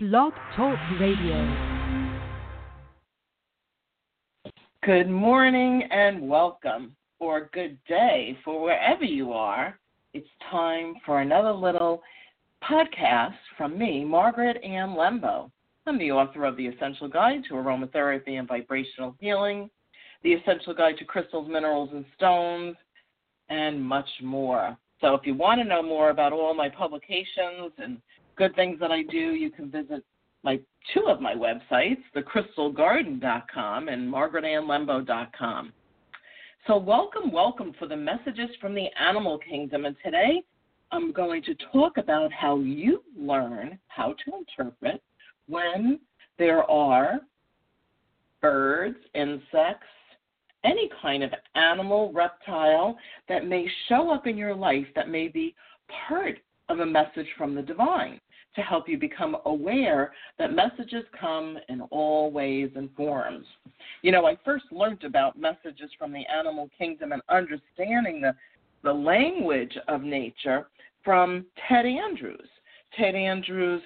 Blog Talk Radio. Good morning and welcome, or good day for wherever you are. It's time for another little podcast from me, Margaret Ann Lembo. I'm the author of The Essential Guide to Aromatherapy and Vibrational Healing, The Essential Guide to Crystals, Minerals, and Stones, and much more. So if you want to know more about all my publications and good things that I do, you can visit my two of my websites, thecrystalgarden.com and margaretannlembo.com. So welcome, welcome for the messages from the animal kingdom. And today I'm going to talk about how you learn how to interpret when there are birds, insects, any kind of animal, reptile that may show up in your life that may be part of a message from the divine to help you become aware that messages come in all ways and forms. You know, I first learned about messages from the animal kingdom and understanding the, the language of nature from Ted Andrews. Ted Andrews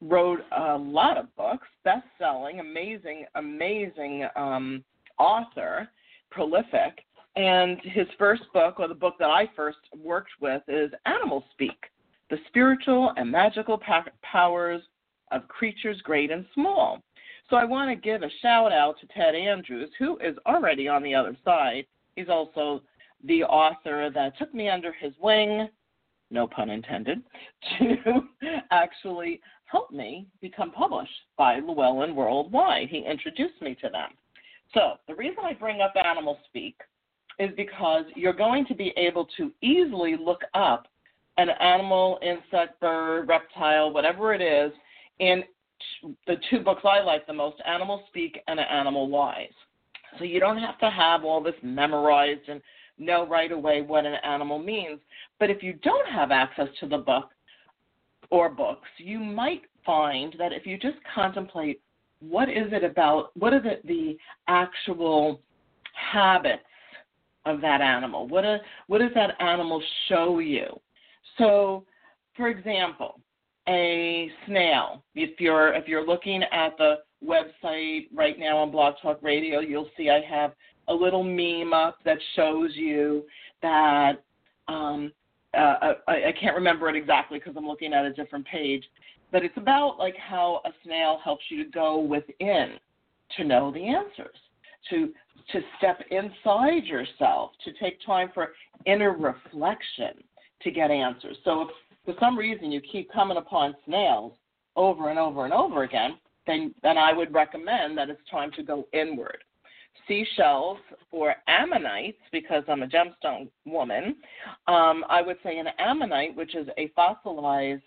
wrote a lot of books, best selling, amazing, amazing um, author prolific. And his first book, or the book that I first worked with, is Animal Speak The Spiritual and Magical Powers of Creatures Great and Small. So I want to give a shout out to Ted Andrews, who is already on the other side. He's also the author that took me under his wing, no pun intended, to actually help me become published by Llewellyn Worldwide. He introduced me to them. So, the reason I bring up animal speak is because you're going to be able to easily look up an animal, insect, bird, reptile, whatever it is, in the two books I like the most Animal Speak and Animal Wise. So you don't have to have all this memorized and know right away what an animal means. But if you don't have access to the book or books, you might find that if you just contemplate what is it about? What are the, the actual habits of that animal? What, a, what does that animal show you? So, for example, a snail. If you're if you're looking at the website right now on Blog Talk Radio, you'll see I have a little meme up that shows you that um, uh, I, I can't remember it exactly because I'm looking at a different page, but it's about like how a snail helps you to go within to know the answers, to to step inside yourself, to take time for inner reflection to get answers. So if for some reason you keep coming upon snails over and over and over again, then then I would recommend that it's time to go inward. Seashells or ammonites, because I'm a gemstone woman, um, I would say an ammonite, which is a fossilized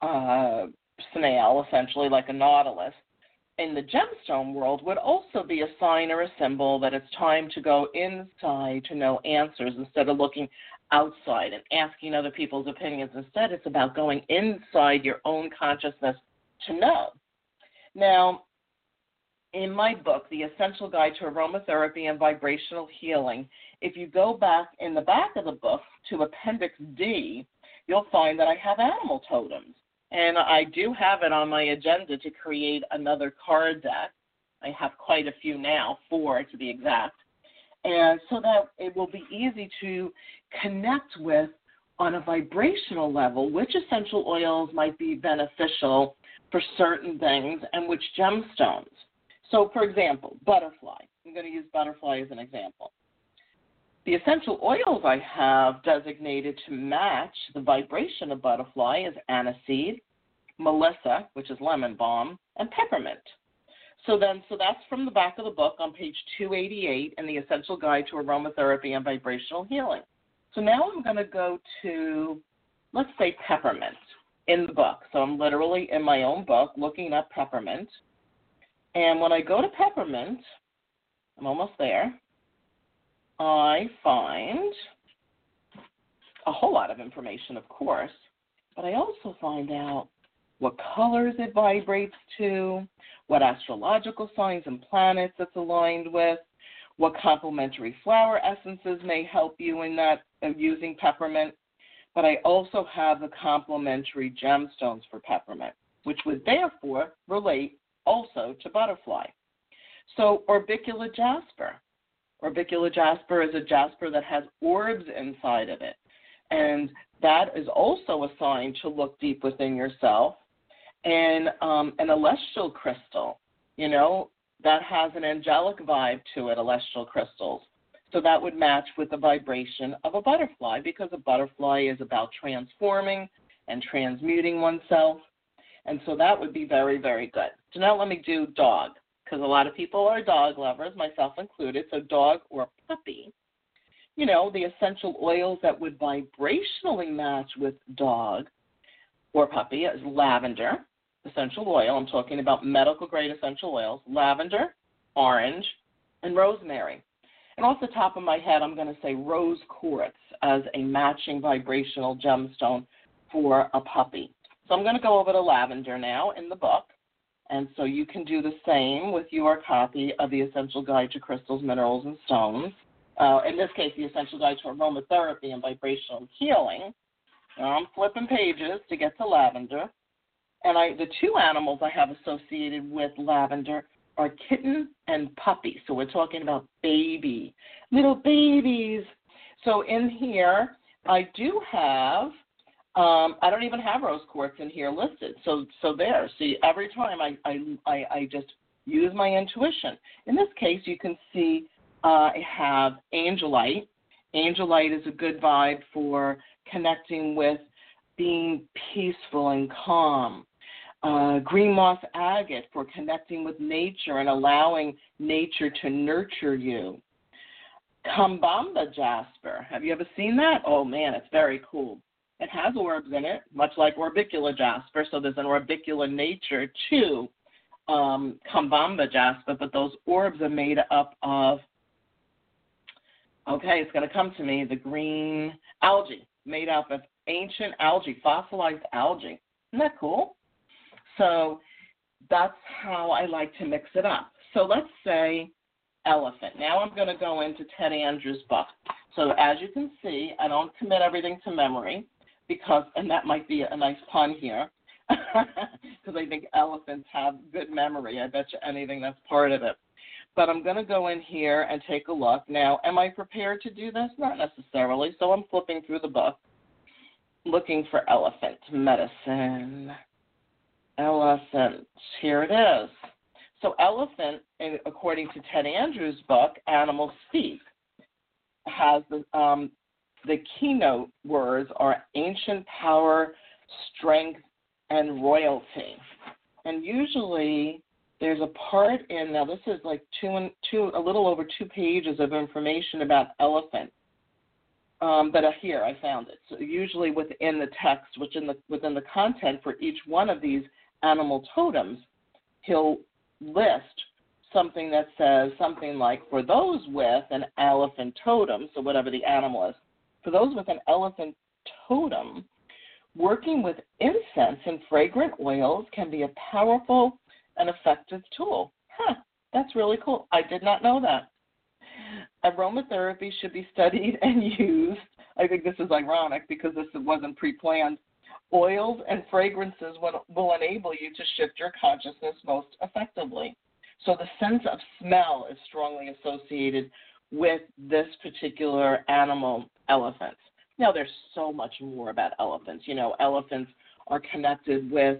uh, snail, essentially like a nautilus, in the gemstone world would also be a sign or a symbol that it's time to go inside to know answers instead of looking outside and asking other people's opinions. Instead, it's about going inside your own consciousness to know. Now, in my book, The Essential Guide to Aromatherapy and Vibrational Healing, if you go back in the back of the book to Appendix D, you'll find that I have animal totems. And I do have it on my agenda to create another card deck. I have quite a few now, four to be exact. And so that it will be easy to connect with on a vibrational level which essential oils might be beneficial for certain things and which gemstones. So, for example, butterfly. I'm going to use butterfly as an example. The essential oils I have designated to match the vibration of butterfly is aniseed, melissa, which is lemon balm, and peppermint. So then, so that's from the back of the book on page 288 in the Essential Guide to Aromatherapy and Vibrational Healing. So now I'm going to go to, let's say, peppermint in the book. So I'm literally in my own book looking up peppermint. And when I go to peppermint, I'm almost there. I find a whole lot of information, of course, but I also find out what colors it vibrates to, what astrological signs and planets it's aligned with, what complementary flower essences may help you in that uh, using peppermint. But I also have the complementary gemstones for peppermint. which would therefore relate also to butterfly. So, orbicular jasper. Orbicular jasper is a jasper that has orbs inside of it. And that is also a sign to look deep within yourself. And um, an celestial crystal, you know, that has an angelic vibe to it, celestial crystals. So that would match with the vibration of a butterfly because a butterfly is about transforming and transmuting oneself. And so that would be very, very good. So now let me do dog because a lot of people are dog lovers, myself included. So dog or puppy. You know, the essential oils that would vibrationally match with dog or puppy is lavender, essential oil. I'm talking about medical grade essential oils, lavender, orange, and rosemary. And off the top of my head, I'm going to say rose quartz as a matching vibrational gemstone for a puppy. So I'm going to go over to lavender now in the book. And so you can do the same with your copy of the Essential Guide to Crystals, Minerals, and Stones. Uh, in this case, the Essential Guide to Aromatherapy and Vibrational Healing. Now I'm flipping pages to get to lavender. And I, the two animals I have associated with lavender are kitten and puppy. So we're talking about baby, little babies. So in here, I do have. Um, I don't even have rose quartz in here listed. So so there. See, every time I I I, I just use my intuition. In this case, you can see uh, I have angelite. Angelite is a good vibe for connecting with being peaceful and calm uh, green moss agate for connecting with nature and allowing nature to nurture you. Kambamba jasper. Have you ever seen that? Oh man, it's very cool. It has orbs in it, much like orbicular jasper, so there's an orbicular nature to um, Kambamba jasper, but those orbs are made up of, okay, it's going to come to me, the green algae, made up of ancient algae, fossilized algae. Isn't that cool? So that's how I like to mix it up. So let's say elephant. Now I'm going to go into Ted Andrews' book. So as you can see, I don't commit everything to memory because, and that might be a nice pun here, because I think elephants have good memory. I bet you anything that's part of it. But I'm going to go in here and take a look. Now, am I prepared to do this? Not necessarily. So I'm flipping through the book, looking for elephant medicine. Elephant. Here it is. So, elephant, according to Ted Andrews' book, Animal Speak, has the, um, the keynote words are ancient power, strength, and royalty. And usually there's a part in now this is like two two a little over two pages of information about elephant. Um, but here I found it. So usually within the text, which in the within the content for each one of these animal totems, he'll list something that says something like, for those with an elephant totem, so whatever the animal is, for those with an elephant totem, working with incense and fragrant oils can be a powerful and effective tool. Huh, that's really cool. I did not know that. Aromatherapy should be studied and used. I think this is ironic because this wasn't pre planned Oils and fragrances will, will enable you to shift your consciousness most effectively. So the sense of smell is strongly associated with this particular animal, elephant. Now, there's so much more about elephants. You know, elephants are connected with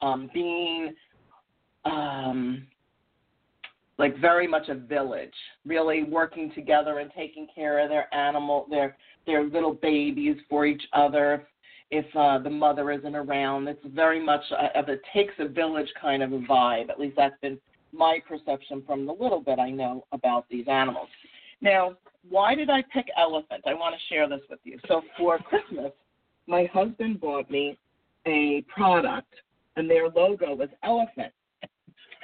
um, being um, like very much a village, really working together and taking care of their animal, their their little babies for each other, if uh, the mother isn't around. It's very much of a takes a village kind of a vibe. At least that's been my perception from the little bit I know about these animals. Now, why did I pick elephant? I want to share this with you. So for Christmas, my husband bought me a product, and their logo was elephant.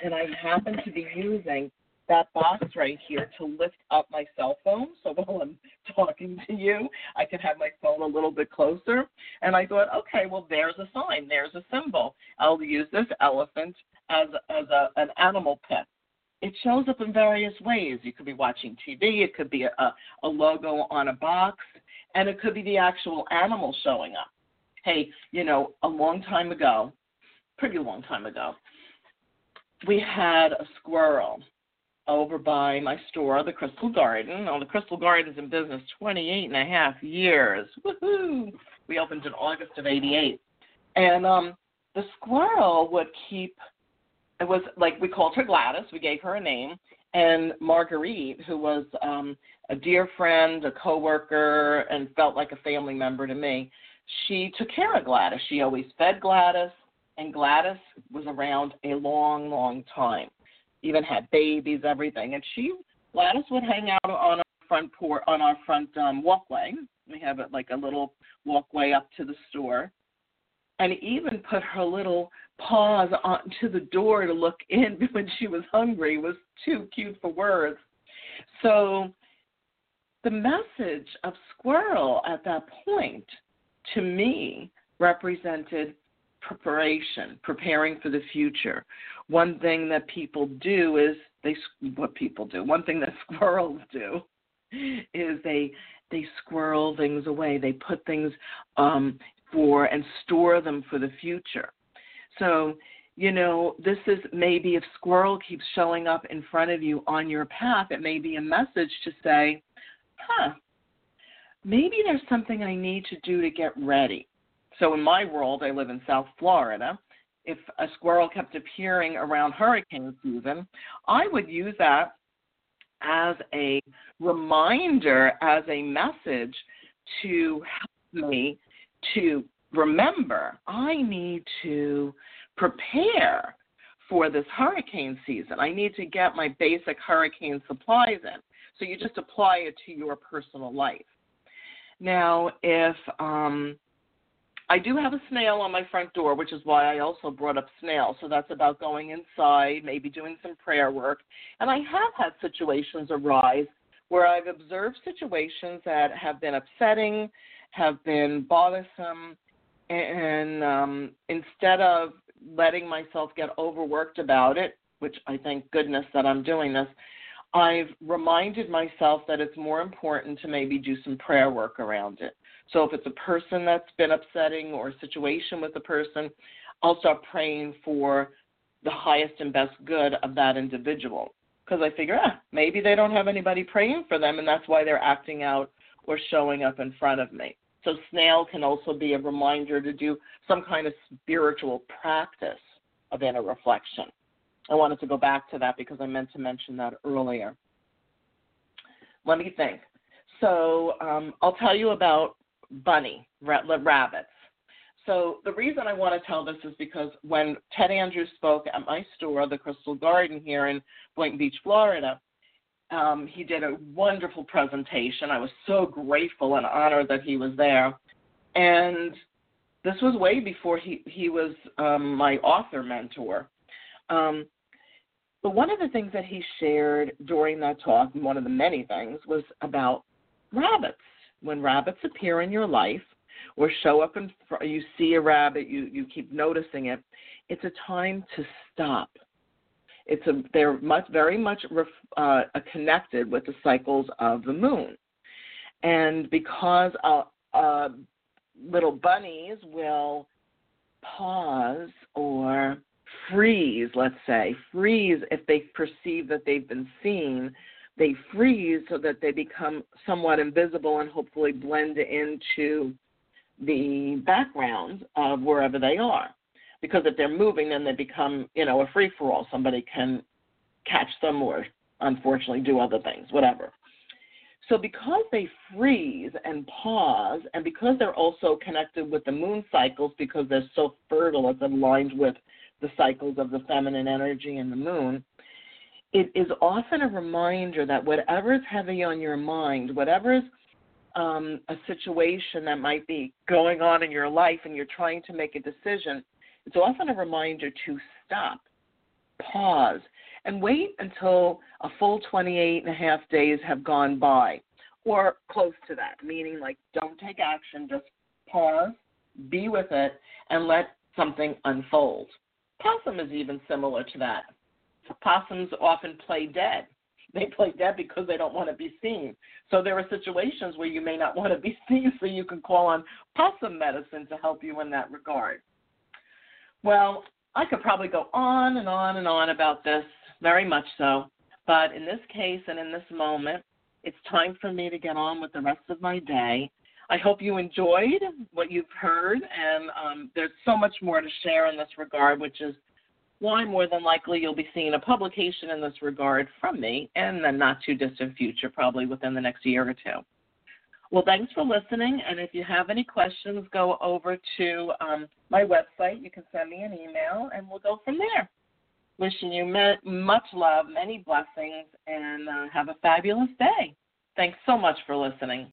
And I happened to be using that box right here to lift up my cell phone so while I'm talking to you, I can have my phone a little bit closer. And I thought, okay, well, there's a sign, there's a symbol. I'll use this elephant as, as a, an animal pet. It shows up in various ways. You could be watching TV, it could be a, a logo on a box, and it could be the actual animal showing up. Hey, you know, a long time ago, pretty long time ago. We had a squirrel over by my store, the Crystal Garden. Now, the Crystal Garden's in business 28 and a half years. Woohoo! We opened in August of 88. And um, the squirrel would keep, it was like we called her Gladys, we gave her a name, and Marguerite, who was um, a dear friend, a coworker, and felt like a family member to me, she took care of Gladys. She always fed Gladys, and Gladys was around a long, long time. Even had babies, everything. And she, Gladys, would hang out on our front porch, on our front um, walkway. We have it like a little walkway up to the store, and even put her little paws onto the door to look in when she was hungry. It was too cute for words. So the message of squirrel at that point to me represented preparation, preparing for the future. One thing that people do is they what people do. One thing that squirrels do is they they squirrel things away. They put things um, for and store them for the future. So, you know, this is maybe if squirrel keeps showing up in front of you on your path, it may be a message to say, huh, maybe there's something I need to do to get ready. So in my world, I live in South Florida. If a squirrel kept appearing around hurricane season, I would use that as a reminder, as a message to help me to remember I need to prepare for this hurricane season. I need to get my basic hurricane supplies in. So you just apply it to your personal life. Now, if um, I do have a snail on my front door, which is why I also brought up snail. So that's about going inside, maybe doing some prayer work. And I have had situations arise where I've observed situations that have been upsetting, have been bothersome, and um, instead of letting myself get overworked about it, which I thank goodness that I'm doing this, I've reminded myself that it's more important to maybe do some prayer work around it. So if it's a person that's been upsetting or a situation with a person, I'll start praying for the highest and best good of that individual. Because I figure, ah, maybe they don't have anybody praying for them, and that's why they're acting out or showing up in front of me. So, snail can also be a reminder to do some kind of spiritual practice of inner reflection. I wanted to go back to that because I meant to mention that earlier. Let me think. So um, I'll tell you about bunny rabbits. So the reason I want to tell this is because when Ted Andrews spoke at my store, the Crystal Garden here in Boynton Beach, Florida, um, he did a wonderful presentation. I was so grateful and honored that he was there. And this was way before he, he was um, my author mentor. Um, but one of the things that he shared during that talk, one of the many things, was about rabbits. When rabbits appear in your life or show up and you see a rabbit, you, you keep noticing it, it's a time to stop. It's a, they're much, very much ref, uh, connected with the cycles of the moon. And because uh, uh, little bunnies will pause or freeze, let's say, freeze if they perceive that they've been seen. They freeze so that they become somewhat invisible and hopefully blend into the background of wherever they are. Because if they're moving, then they become, you know, a free for all. Somebody can catch them or unfortunately do other things, whatever. So, because they freeze and pause, and because they're also connected with the moon cycles, because they're so fertile, it's aligned with the cycles of the feminine energy and the moon, it is often a reminder that whatever is heavy on your mind, whatever is um, a situation that might be going on in your life and you're trying to make a decision, it's often a reminder to stop, pause, and wait until a full 28 and a half days have gone by or close to that, meaning like don't take action, just pause, be with it, and let something unfold. Possum is even similar to that. Possums often play dead. They play dead because they don't want to be seen. So there are situations where you may not want to be seen, so you can call on possum medicine to help you in that regard. Well, I could probably go on and on and on about this, very much so. But in this case and in this moment, it's time for me to get on with the rest of my day. I hope you enjoyed what you've heard, and um, there's so much more to share in this regard, which is why more than likely you'll be seeing a publication in this regard from me in the not too distant future, probably within the next year or two. Well, thanks for listening, and if you have any questions, go over to um, my website. You can send me an email, and we'll go from there. Wishing you much love, many blessings, and uh, have a fabulous day. Thanks so much for listening.